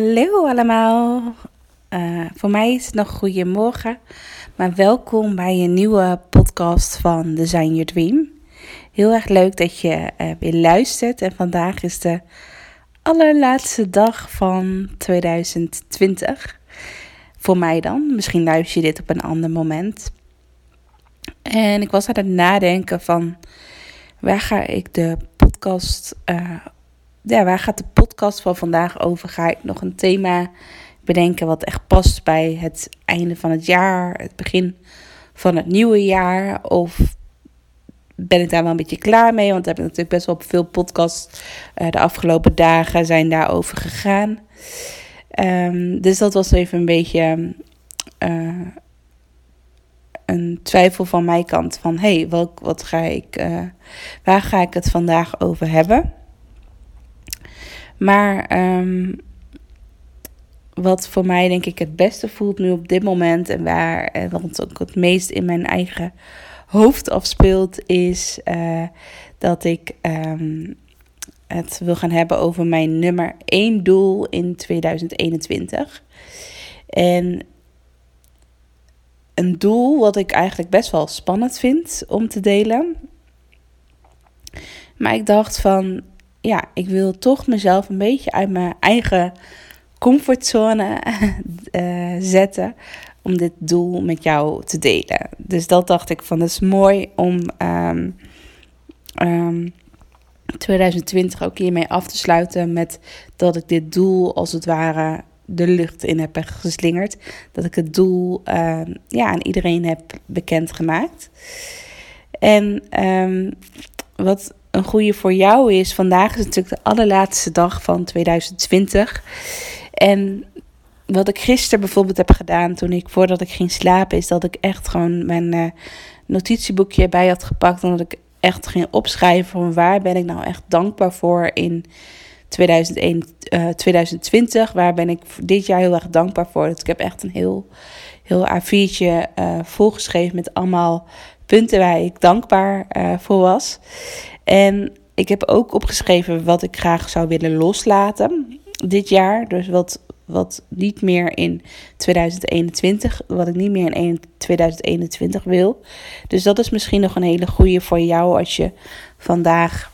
Hallo allemaal. Eh, voor mij is het nog goedemorgen, maar welkom bij een nieuwe podcast van Design Your Dream. Heel erg leuk dat je eh, weer luistert en vandaag is de allerlaatste dag van 2020. Voor mij dan. Misschien luister je dit op een ander moment. En ik was aan het nadenken van waar ga ik de podcast. eh, ja, waar gaat de podcast van vandaag over? Ga ik nog een thema bedenken wat echt past bij het einde van het jaar, het begin van het nieuwe jaar? Of ben ik daar wel een beetje klaar mee? Want daar heb ik natuurlijk best wel op veel podcasts eh, de afgelopen dagen zijn daarover gegaan. Ehm, dus dat was even een beetje eh, een twijfel van mijn kant van hey, wat ga ik, eh, waar ga ik het vandaag over hebben? Maar ehm, wat voor mij denk ik het beste voelt nu op dit moment en waar en wat ook het meest in mijn eigen hoofd afspeelt, is eh, dat ik ehm, het wil gaan hebben over mijn nummer 1 doel in 2021. En een doel wat ik eigenlijk best wel spannend vind om te delen. Maar ik dacht van, ja, ik wil toch mezelf een beetje uit mijn eigen comfortzone uh, zetten om dit doel met jou te delen. Dus dat dacht ik van, dat is mooi om um, um, 2020 ook hiermee af te sluiten met dat ik dit doel als het ware de lucht in heb geslingerd. Dat ik het doel uh, ja, aan iedereen heb bekendgemaakt. En wat een goede voor jou is, vandaag is natuurlijk de allerlaatste dag van 2020. En wat ik gisteren bijvoorbeeld heb gedaan toen ik voordat ik ging slapen, is dat ik echt gewoon mijn uh, notitieboekje bij had gepakt. En dat ik echt ging opschrijven van waar ben ik nou echt dankbaar voor in 2001, uh, 2020. Waar ben ik dit jaar heel erg dankbaar voor. Dus ik heb echt een heel, heel A4'tje uh, volgeschreven met allemaal punten waar ik dankbaar uh, voor was. En ik heb ook opgeschreven wat ik graag zou willen loslaten dit jaar. Dus wat, wat niet meer in 2021, wat ik niet meer in 2021 wil. Dus dat is misschien nog een hele goede voor jou als je vandaag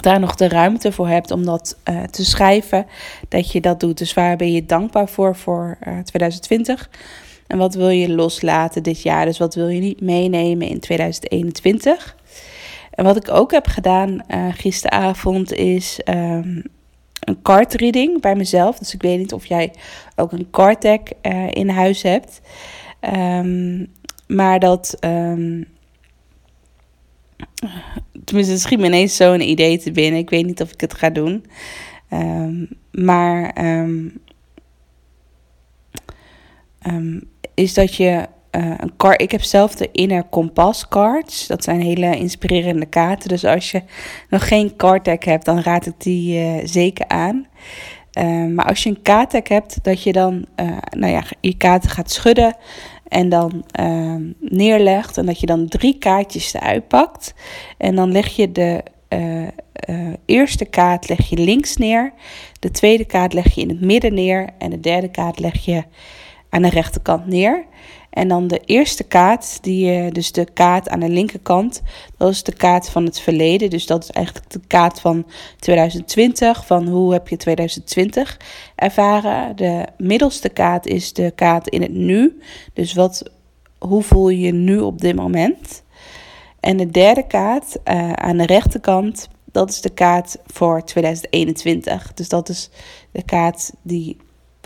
daar nog de ruimte voor hebt om dat uh, te schrijven, dat je dat doet. Dus waar ben je dankbaar voor voor uh, 2020? En wat wil je loslaten dit jaar? Dus wat wil je niet meenemen in 2021? En wat ik ook heb gedaan uh, gisteravond is um, een card reading bij mezelf. Dus ik weet niet of jij ook een card deck uh, in huis hebt. Um, maar dat. Um, tenminste, het schiet me ineens zo'n idee te binnen. Ik weet niet of ik het ga doen. Maar is dat je uh, een card. Ik heb zelf de Inner Compass cards. Dat zijn hele inspirerende kaarten. Dus als je nog geen card hebt, dan raad ik die uh, zeker aan. Uh, maar als je een kaartdeck hebt, dat je dan nou ja, je kaarten gaat schudden en dan neerlegt. En dat je dan drie kaartjes eruit pakt. En dan leg je de eerste kaart leg je links neer. De tweede kaart leg je in het midden neer. En de derde kaart leg je aan de rechterkant neer. En dan de eerste kaart, die, dus de kaart aan de linkerkant, dat is de kaart van het verleden. Dus dat is eigenlijk de kaart van 2020, van hoe heb je 2020 ervaren. De middelste kaart is de kaart in het nu. Dus wat, hoe voel je je nu op dit moment? En de derde kaart uh, aan de rechterkant, dat is de kaart voor 2021. Dus dat is de kaart die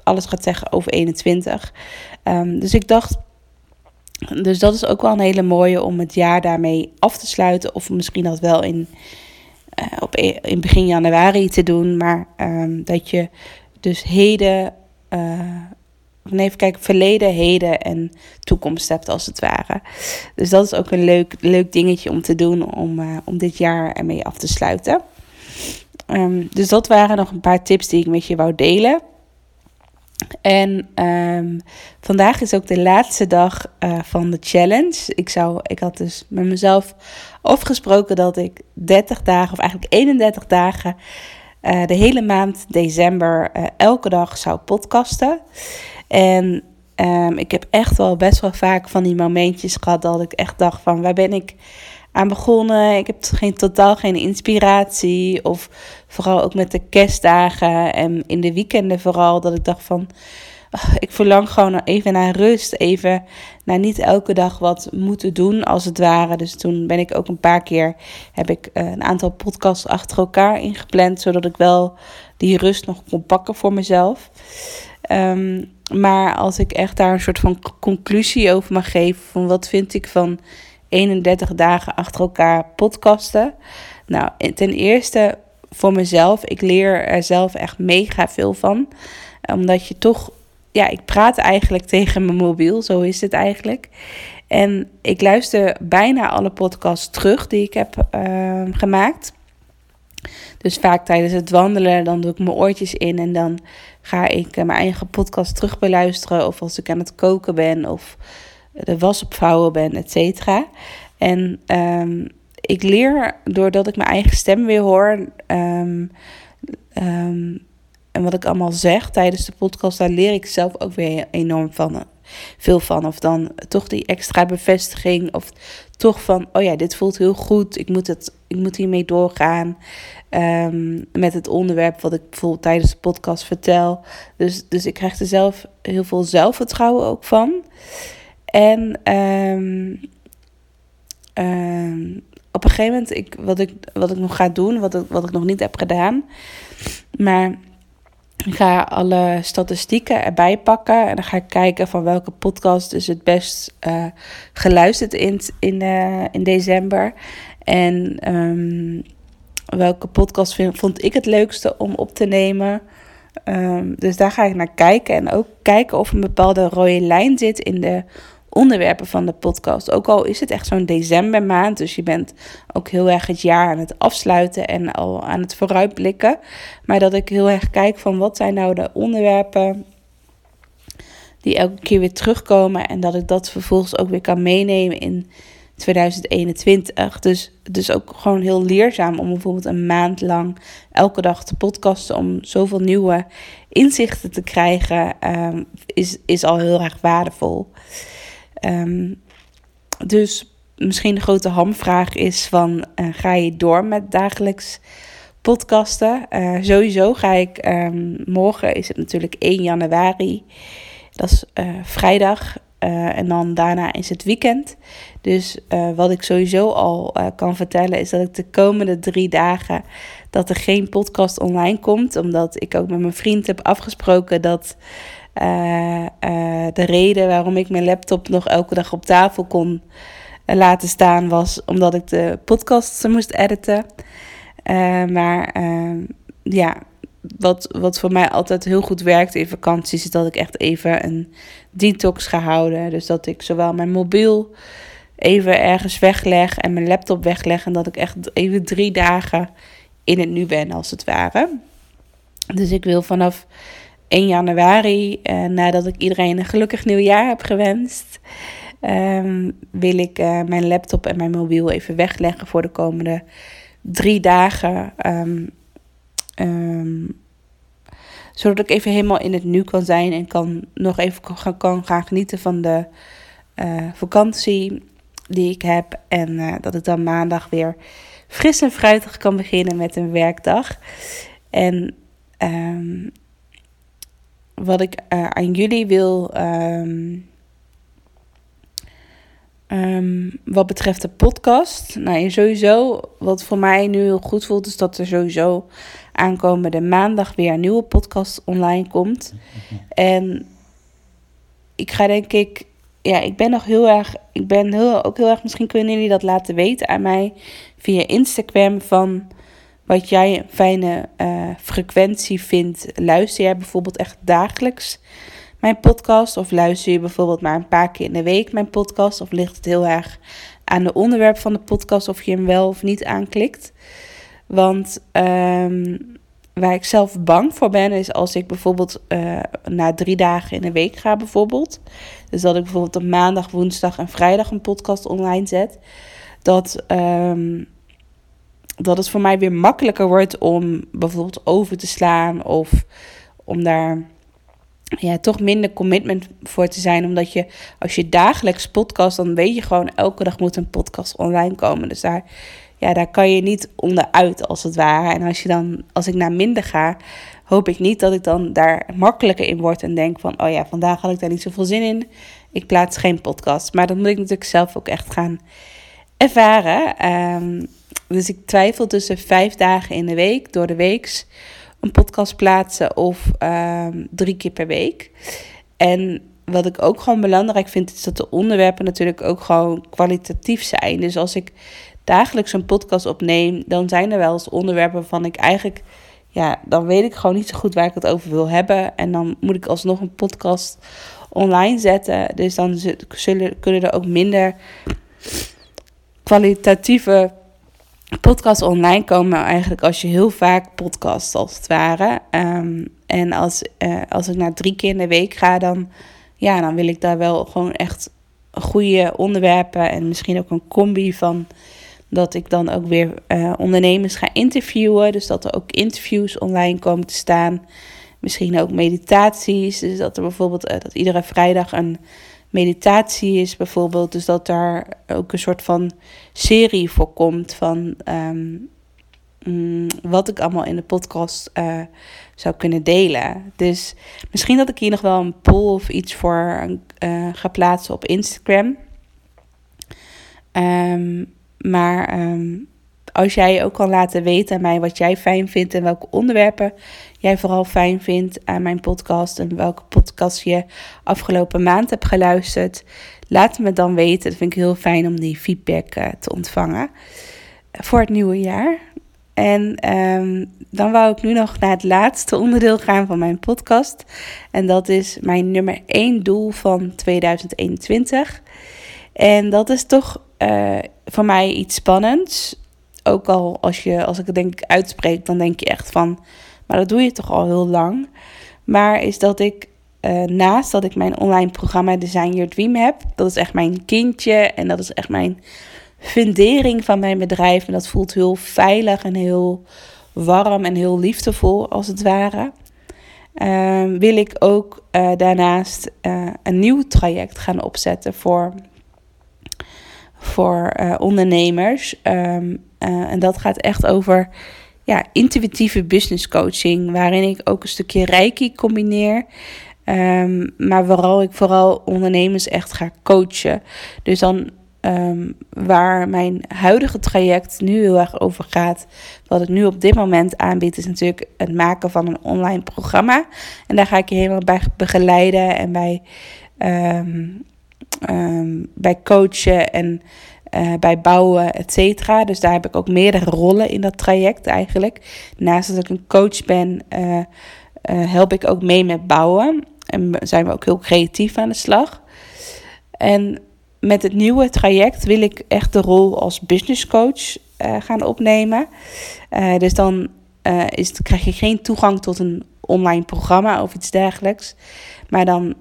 alles gaat zeggen over 21. Um, dus ik dacht, Dus dat is ook wel een hele mooie om het jaar daarmee af te sluiten. Of misschien dat wel in, eh, op, e- in begin januari te doen. Maar ehm, dat je dus heden, eh, even kijken, verleden, heden en toekomst hebt als het ware. Dus dat is ook een leuk, leuk dingetje om te doen om, eh, om dit jaar ermee af te sluiten. Ehm, dus dat waren nog een paar tips die ik met je wou delen. En ehm, vandaag is ook de laatste dag eh, van de challenge. Ik, zou, ik had dus met mezelf afgesproken dat ik 30 dagen, of eigenlijk 31 dagen, eh, de hele maand december eh, elke dag zou podcasten. En ehm, ik heb echt wel best wel vaak van die momentjes gehad dat ik echt dacht van waar ben ik aan begonnen. Ik heb geen, totaal geen inspiratie. Of vooral ook met de kerstdagen en in de weekenden vooral. Dat ik dacht van, ik verlang gewoon even naar rust. Even naar niet elke dag wat moeten doen als het ware. Dus toen ben ik ook een paar keer, heb ik eh, een aantal podcasts achter elkaar ingepland. Zodat ik wel die rust nog kon pakken voor mezelf. Ehm, maar als ik echt daar een soort van conclusie over mag geven, van wat vind ik van 31 dagen achter elkaar podcasten. Nou, ten eerste voor mezelf, ik leer er zelf echt mega veel van. Omdat je toch, ja, ik praat eigenlijk tegen mijn mobiel, zo is het eigenlijk. En ik luister bijna alle podcasts terug die ik heb uh, gemaakt. Dus vaak tijdens het wandelen, dan doe ik mijn oortjes in en dan ga ik uh, mijn eigen podcast terug beluisteren. Of als ik aan het koken ben of de was opvouwen ben, et cetera. En um, ik leer doordat ik mijn eigen stem weer hoor. Um, um, en wat ik allemaal zeg tijdens de podcast, daar leer ik zelf ook weer enorm van. Veel van. Of dan toch die extra bevestiging. Of toch van, oh ja, dit voelt heel goed. Ik moet, het, ik moet hiermee doorgaan. Met het onderwerp wat ik bijvoorbeeld tijdens de podcast vertel. Dus, dus ik krijg er zelf heel veel zelfvertrouwen ook van. En um, um, op een gegeven moment, ik, wat, ik, wat ik nog ga doen, wat ik, wat ik nog niet heb gedaan. Maar ik ga alle statistieken erbij pakken. En dan ga ik kijken van welke podcast is het best uh, geluisterd in, in, uh, in december. En um, welke podcast vond ik het leukste om op te nemen. Dus daar ga ik naar kijken. En ook kijken of een bepaalde rode lijn zit in de onderwerpen van de podcast. Ook al is het echt zo'n decembermaand, dus je bent ook heel erg het jaar aan het afsluiten en al aan het vooruitblikken. Maar dat ik heel erg kijk van wat zijn nou de onderwerpen die elke keer weer terugkomen en dat ik dat vervolgens ook weer kan meenemen in 2021. Dus, dus ook gewoon heel leerzaam om bijvoorbeeld een maand lang elke dag te podcasten om zoveel nieuwe inzichten te krijgen, um, is, is al heel erg waardevol. Um, dus misschien de grote hamvraag is van, uh, ga je door met dagelijks podcasten? Uh, sowieso ga ik, um, morgen is het natuurlijk 1 januari, dat is uh, vrijdag. en dan daarna is het weekend. Dus wat ik sowieso al kan vertellen is dat ik de komende drie dagen dat er geen podcast online komt. Omdat ik ook met mijn vriend heb afgesproken dat de reden waarom ik mijn laptop nog elke dag op tafel kon uh, laten staan was omdat ik de podcast moest editen. maar ja, wat, wat voor mij altijd heel goed werkt in vakanties is dat ik echt even een detox ga houden. Dus dat ik zowel mijn mobiel even ergens wegleg en mijn laptop wegleg. En dat ik echt even drie dagen in het nu ben, als het ware. Dus ik wil vanaf 1 januari, uh, nadat ik iedereen een gelukkig nieuwjaar heb gewenst, um, wil ik uh, mijn laptop en mijn mobiel even wegleggen voor de komende drie dagen. Um, um, zodat ik even helemaal in het nu kan zijn en kan nog even kan, kan gaan genieten van de uh, vakantie die ik heb. En dat ik dan maandag weer fris en fruitig kan beginnen met een werkdag. En wat ik uh, aan jullie wil. Um, um, wat betreft de podcast. Nou, sowieso, wat voor mij nu heel goed voelt, is dat er sowieso aankomende maandag weer een nieuwe podcast online komt. En ik ga denk ik ja, ik ben nog heel erg, ik ben heel, ook heel erg, misschien kunnen jullie dat laten weten aan mij via Instagram van wat jij een fijne eh, frequentie vindt. Luister jij bijvoorbeeld echt dagelijks mijn podcast? Of luister je bijvoorbeeld maar een paar keer in de week mijn podcast? Of ligt het heel erg aan de onderwerp van de podcast of je hem wel of niet aanklikt? Want ehm, waar ik zelf bang voor ben, is als ik bijvoorbeeld uh, na drie dagen in de week ga, bijvoorbeeld. Dus dat ik bijvoorbeeld op maandag, woensdag en vrijdag een podcast online zet. Dat, um, dat het voor mij weer makkelijker wordt om bijvoorbeeld over te slaan of om daar ja, toch minder commitment voor te zijn. Omdat je, als je dagelijks podcast, dan weet je gewoon elke dag moet een podcast online komen. Dus daar, ja, daar kan je niet onderuit als het ware. En als je dan, als ik naar minder ga, hoop ik niet dat ik dan daar makkelijker in word en denk van, oh ja, vandaag had ik daar niet zoveel zin in. Ik plaats geen podcast. Maar dat moet ik natuurlijk zelf ook echt gaan ervaren. Um, dus ik twijfel tussen vijf dagen in de week, door de weeks een podcast plaatsen of um, drie keer per week. En wat ik ook gewoon belangrijk vind, is dat de onderwerpen natuurlijk ook gewoon kwalitatief zijn. Dus als ik dagelijks een podcast opneem, dan zijn er wel eens onderwerpen waarvan ik eigenlijk, ja, dan weet ik gewoon niet zo goed waar ik het over wil hebben. En dan moet ik alsnog een podcast online zetten. Dus dan zullen, kunnen er ook minder kwalitatieve podcasts online komen eigenlijk als je heel vaak podcast als het ware. Um, en als, uh, als ik naar drie keer in de week ga, dan, ja, dan wil ik daar wel gewoon echt goede onderwerpen en misschien ook een combi van dat ik dan ook weer uh, ondernemers ga interviewen. Dus dat er ook interviews online komen te staan. Misschien ook meditaties. Dus dat er bijvoorbeeld uh, dat iedere vrijdag een meditatie is bijvoorbeeld. Dus dat daar ook een soort van serie voor komt van um, mm, wat ik allemaal in de podcast uh, zou kunnen delen. Dus misschien dat ik hier nog wel een poll of iets voor uh, ga plaatsen op Instagram. Um, maar um, als jij ook kan laten weten aan mij wat jij fijn vindt en welke onderwerpen jij vooral fijn vindt aan mijn podcast en welke podcast je afgelopen maand hebt geluisterd, laat me dan weten. Dat vind ik heel fijn om die feedback uh, te ontvangen voor het nieuwe jaar. En um, dan wou ik nu nog naar het laatste onderdeel gaan van mijn podcast. En dat is mijn nummer 1 doel van 2021. En dat is toch uh, voor mij iets spannends. Ook al als, je, als ik het denk uitspreek, dan denk je echt van, maar dat doe je toch al heel lang. Maar is dat ik uh, naast dat ik mijn online programma Design Your Dream heb, dat is echt mijn kindje en dat is echt mijn fundering van mijn bedrijf. En dat voelt heel veilig en heel warm en heel liefdevol als het ware. Uh, wil ik ook uh, daarnaast uh, een nieuw traject gaan opzetten voor, voor ondernemers. Um, en dat gaat echt over ja, intuïtieve business coaching, waarin ik ook een stukje reiki combineer. Um, maar vooral ik vooral ondernemers echt ga coachen. Dus dan um, waar mijn huidige traject nu heel erg over gaat, wat ik nu op dit moment aanbied, is natuurlijk het maken van een online programma. En daar ga ik je helemaal bij begeleiden en bij, um, bij coachen en uh, bij bouwen, et cetera. Dus daar heb ik ook meerdere rollen in dat traject eigenlijk. Naast dat ik een coach ben, uh, uh, help ik ook mee met bouwen. En zijn we ook heel creatief aan de slag. En met het nieuwe traject wil ik echt de rol als business coach gaan opnemen. Dus dan is, krijg je geen toegang tot een online programma of iets dergelijks. Maar dan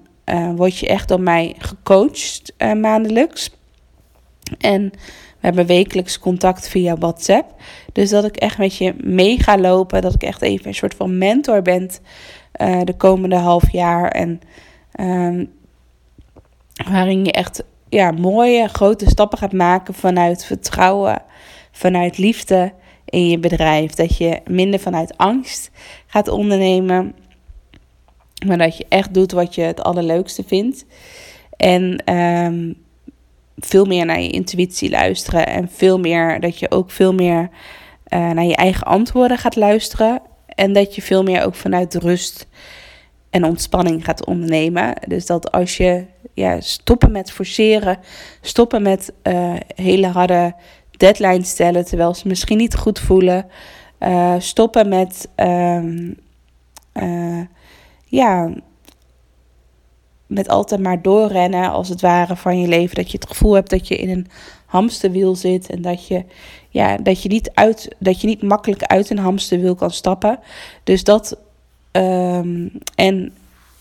word je echt door mij gecoacht maandelijks. En we hebben wekelijks contact via WhatsApp. Dus dat ik echt met je mee ga lopen. Dat ik echt even een soort van mentor ben de komende half jaar. En um, waarin je echt ja, mooie grote stappen gaat maken vanuit vertrouwen, vanuit liefde in je bedrijf. Dat je minder vanuit angst gaat ondernemen, maar dat je echt doet wat je het allerleukste vindt. En um, veel meer naar je intuïtie luisteren en veel meer dat je ook veel meer uh, naar je eigen antwoorden gaat luisteren. En dat je veel meer ook vanuit rust en ontspanning gaat ondernemen. Dus dat als je ja, stoppen met forceren, stoppen met uh, hele harde deadlines stellen terwijl ze misschien niet goed voelen, uh, stoppen met uh, ja, met altijd maar doorrennen als het ware van je leven. Dat je het gevoel hebt dat je in een hamsterwiel zit en dat je, ja, dat je, niet, uit, dat je niet makkelijk uit een hamsterwiel kan stappen. Dus dat. Um, en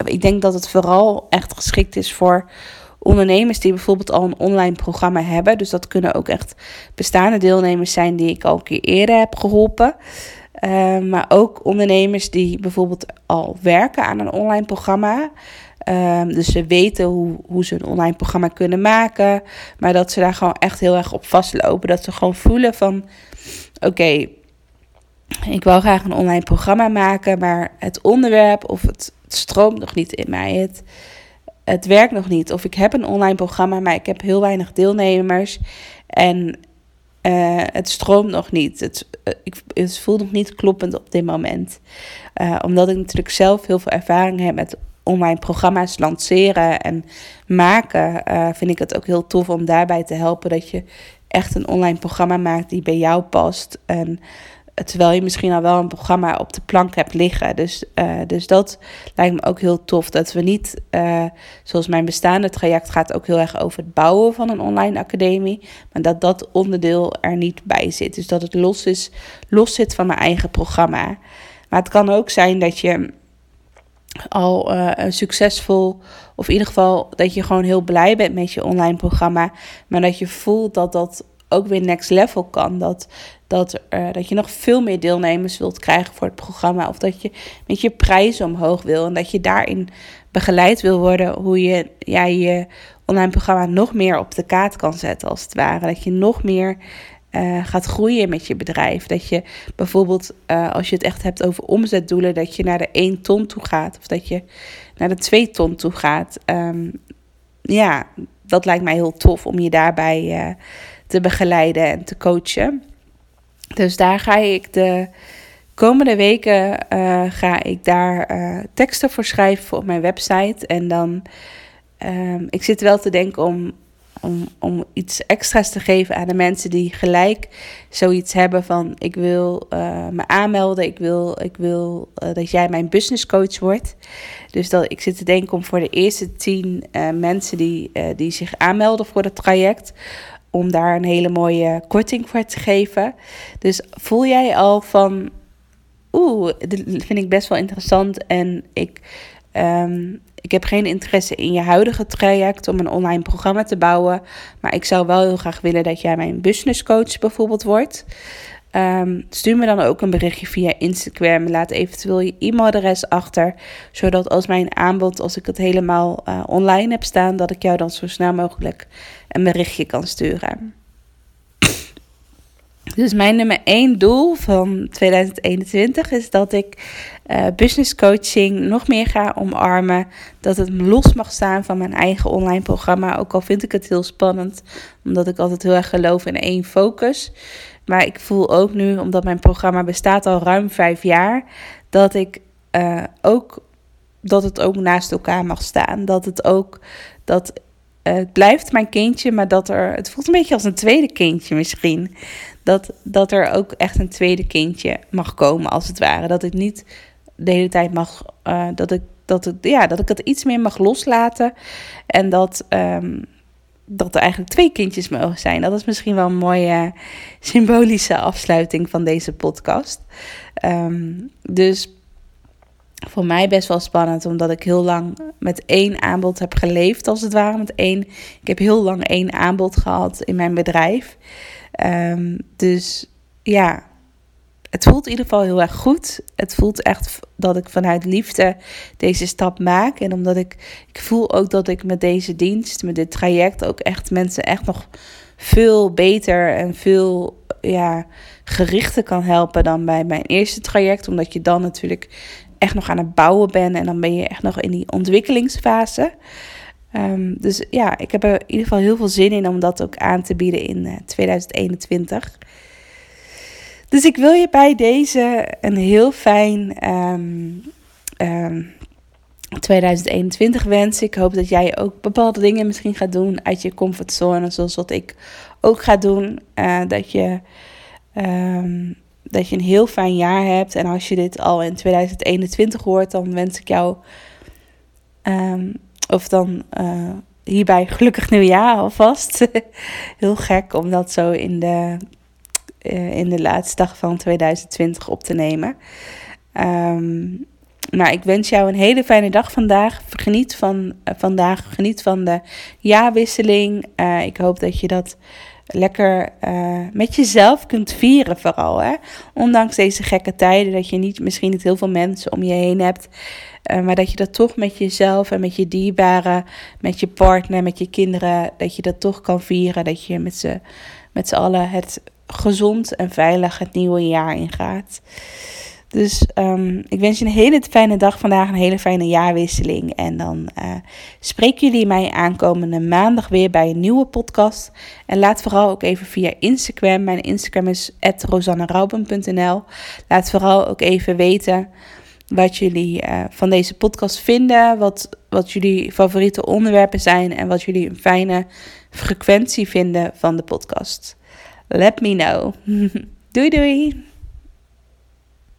ik denk dat het vooral echt geschikt is voor ondernemers die bijvoorbeeld al een online programma hebben. Dus dat kunnen ook echt bestaande deelnemers zijn die ik al een keer eerder heb geholpen. Uh, maar ook ondernemers die bijvoorbeeld al werken aan een online programma. Um, dus ze weten hoe, hoe ze een online programma kunnen maken. Maar dat ze daar gewoon echt heel erg op vastlopen. Dat ze gewoon voelen van... Oké, ik wil graag een online programma maken. Maar het onderwerp of het, het stroomt nog niet in mij. Het, het werkt nog niet. Of ik heb een online programma, maar ik heb heel weinig deelnemers. En uh, het stroomt nog niet. Het, ik, het voelt nog niet kloppend op dit moment. Uh, omdat ik natuurlijk zelf heel veel ervaring heb met online programma's lanceren en maken, vind ik het ook heel tof om daarbij te helpen dat je echt een online programma maakt die bij jou past. En terwijl je misschien al wel een programma op de plank hebt liggen. Dus, uh, dus dat lijkt me ook heel tof. Dat we niet, uh, zoals mijn bestaande traject gaat ook heel erg over het bouwen van een online academie. Maar dat dat onderdeel er niet bij zit. Dus dat het los, is, los zit van mijn eigen programma. Maar het kan ook zijn dat je al uh, succesvol, of in ieder geval dat je gewoon heel blij bent met je online programma, maar dat je voelt dat dat ook weer next level kan. Dat, dat, uh, dat je nog veel meer deelnemers wilt krijgen voor het programma, of dat je met je prijzen omhoog wil en dat je daarin begeleid wil worden hoe je ja, je online programma nog meer op de kaart kan zetten, als het ware. Dat je nog meer uh, gaat groeien met je bedrijf. Dat je bijvoorbeeld, uh, als je het echt hebt over omzetdoelen, dat je naar de 1 ton toe gaat. Of dat je naar de 2 ton toe gaat. Um, ja, dat lijkt mij heel tof om je daarbij uh, te begeleiden en te coachen. Dus daar ga ik de komende weken ga ik daar teksten voor schrijven op mijn website. En dan, um, ik zit wel te denken om om, om iets extra's te geven aan de mensen die gelijk zoiets hebben van ik wil uh, me aanmelden, ik wil, ik wil dat jij mijn business coach wordt. Dus dat, ik zit te denken om voor de eerste tien mensen die, die zich aanmelden voor het traject, om daar een hele mooie korting voor te geven. Dus voel jij al van, oeh, dit vind ik best wel interessant en ik... Um, ik heb geen interesse in je huidige traject om een online programma te bouwen. Maar ik zou wel heel graag willen dat jij mijn business coach bijvoorbeeld wordt. Um, stuur me dan ook een berichtje via Instagram. Laat eventueel je e-mailadres achter. Zodat als mijn aanbod, als ik het helemaal uh, online heb staan, dat ik jou dan zo snel mogelijk een berichtje kan sturen. Dus mijn nummer één doel van 2021 is dat ik uh, business coaching nog meer ga omarmen. Dat het los mag staan van mijn eigen online programma. Ook al vind ik het heel spannend, omdat ik altijd heel erg geloof in één focus. Maar ik voel ook nu, omdat mijn programma bestaat al ruim vijf jaar, dat ik uh, ook dat het ook naast elkaar mag staan. Dat het ook dat uh, het blijft mijn kindje, maar dat er het voelt een beetje als een tweede kindje misschien dat, dat er ook echt een tweede kindje mag komen, als het ware. Dat ik niet de hele tijd mag, uh, dat, ik, dat, ja, dat ik het iets meer mag loslaten. En dat, um, dat er eigenlijk twee kindjes mogen zijn. Dat is misschien wel een mooie symbolische afsluiting van deze podcast. Um, dus voor mij best wel spannend, omdat ik heel lang met één aanbod heb geleefd, als het ware. Met één, ik heb heel lang één aanbod gehad in mijn bedrijf. Um, dus ja, het voelt in ieder geval heel erg goed. Het voelt echt dat ik vanuit liefde deze stap maak. En omdat ik, ik voel ook dat ik met deze dienst, met dit traject, ook echt mensen echt nog veel beter en veel ja, gerichter kan helpen dan bij mijn eerste traject. Omdat je dan natuurlijk echt nog aan het bouwen bent en dan ben je echt nog in die ontwikkelingsfase. Um, dus ja, ik heb er in ieder geval heel veel zin in om dat ook aan te bieden in uh, 2021. Dus ik wil je bij deze een heel fijn um, um, 2021 wens. Ik hoop dat jij ook bepaalde dingen misschien gaat doen uit je comfortzone, zoals wat ik ook ga doen. Eh, dat, je, ehm, dat je een heel fijn jaar hebt. En als je dit al in 2021 hoort, dan wens ik jou. Of dan eh, hierbij gelukkig nieuwjaar alvast. heel gek om dat zo in de, eh, in de laatste dag van 2020 op te nemen. Ehm, nou, ik wens jou een hele fijne dag vandaag. Geniet van eh, vandaag. Geniet van de jaarwisseling. Ik hoop dat je dat lekker eh, met jezelf kunt vieren, vooral. Hè? Ondanks deze gekke tijden, dat je niet, misschien niet heel veel mensen om je heen hebt. eh, maar dat je dat toch met jezelf en met je dierbaren, met je partner, met je kinderen, dat je dat toch kan vieren. Dat je met z'n met z'n allen het gezond en veilig het nieuwe jaar ingaat. Dus ehm, ik wens je een hele fijne dag vandaag, een hele fijne jaarwisseling. En dan eh spreken jullie mij aankomende maandag weer bij een nieuwe podcast. En laat vooral ook even via Instagram, mijn Instagram is rosannerauben.nl. Laat vooral ook even weten wat jullie eh, van deze podcast vinden. Wat, wat jullie favoriete onderwerpen zijn. En wat jullie een fijne frequentie vinden van de podcast. Let me know. doei doei!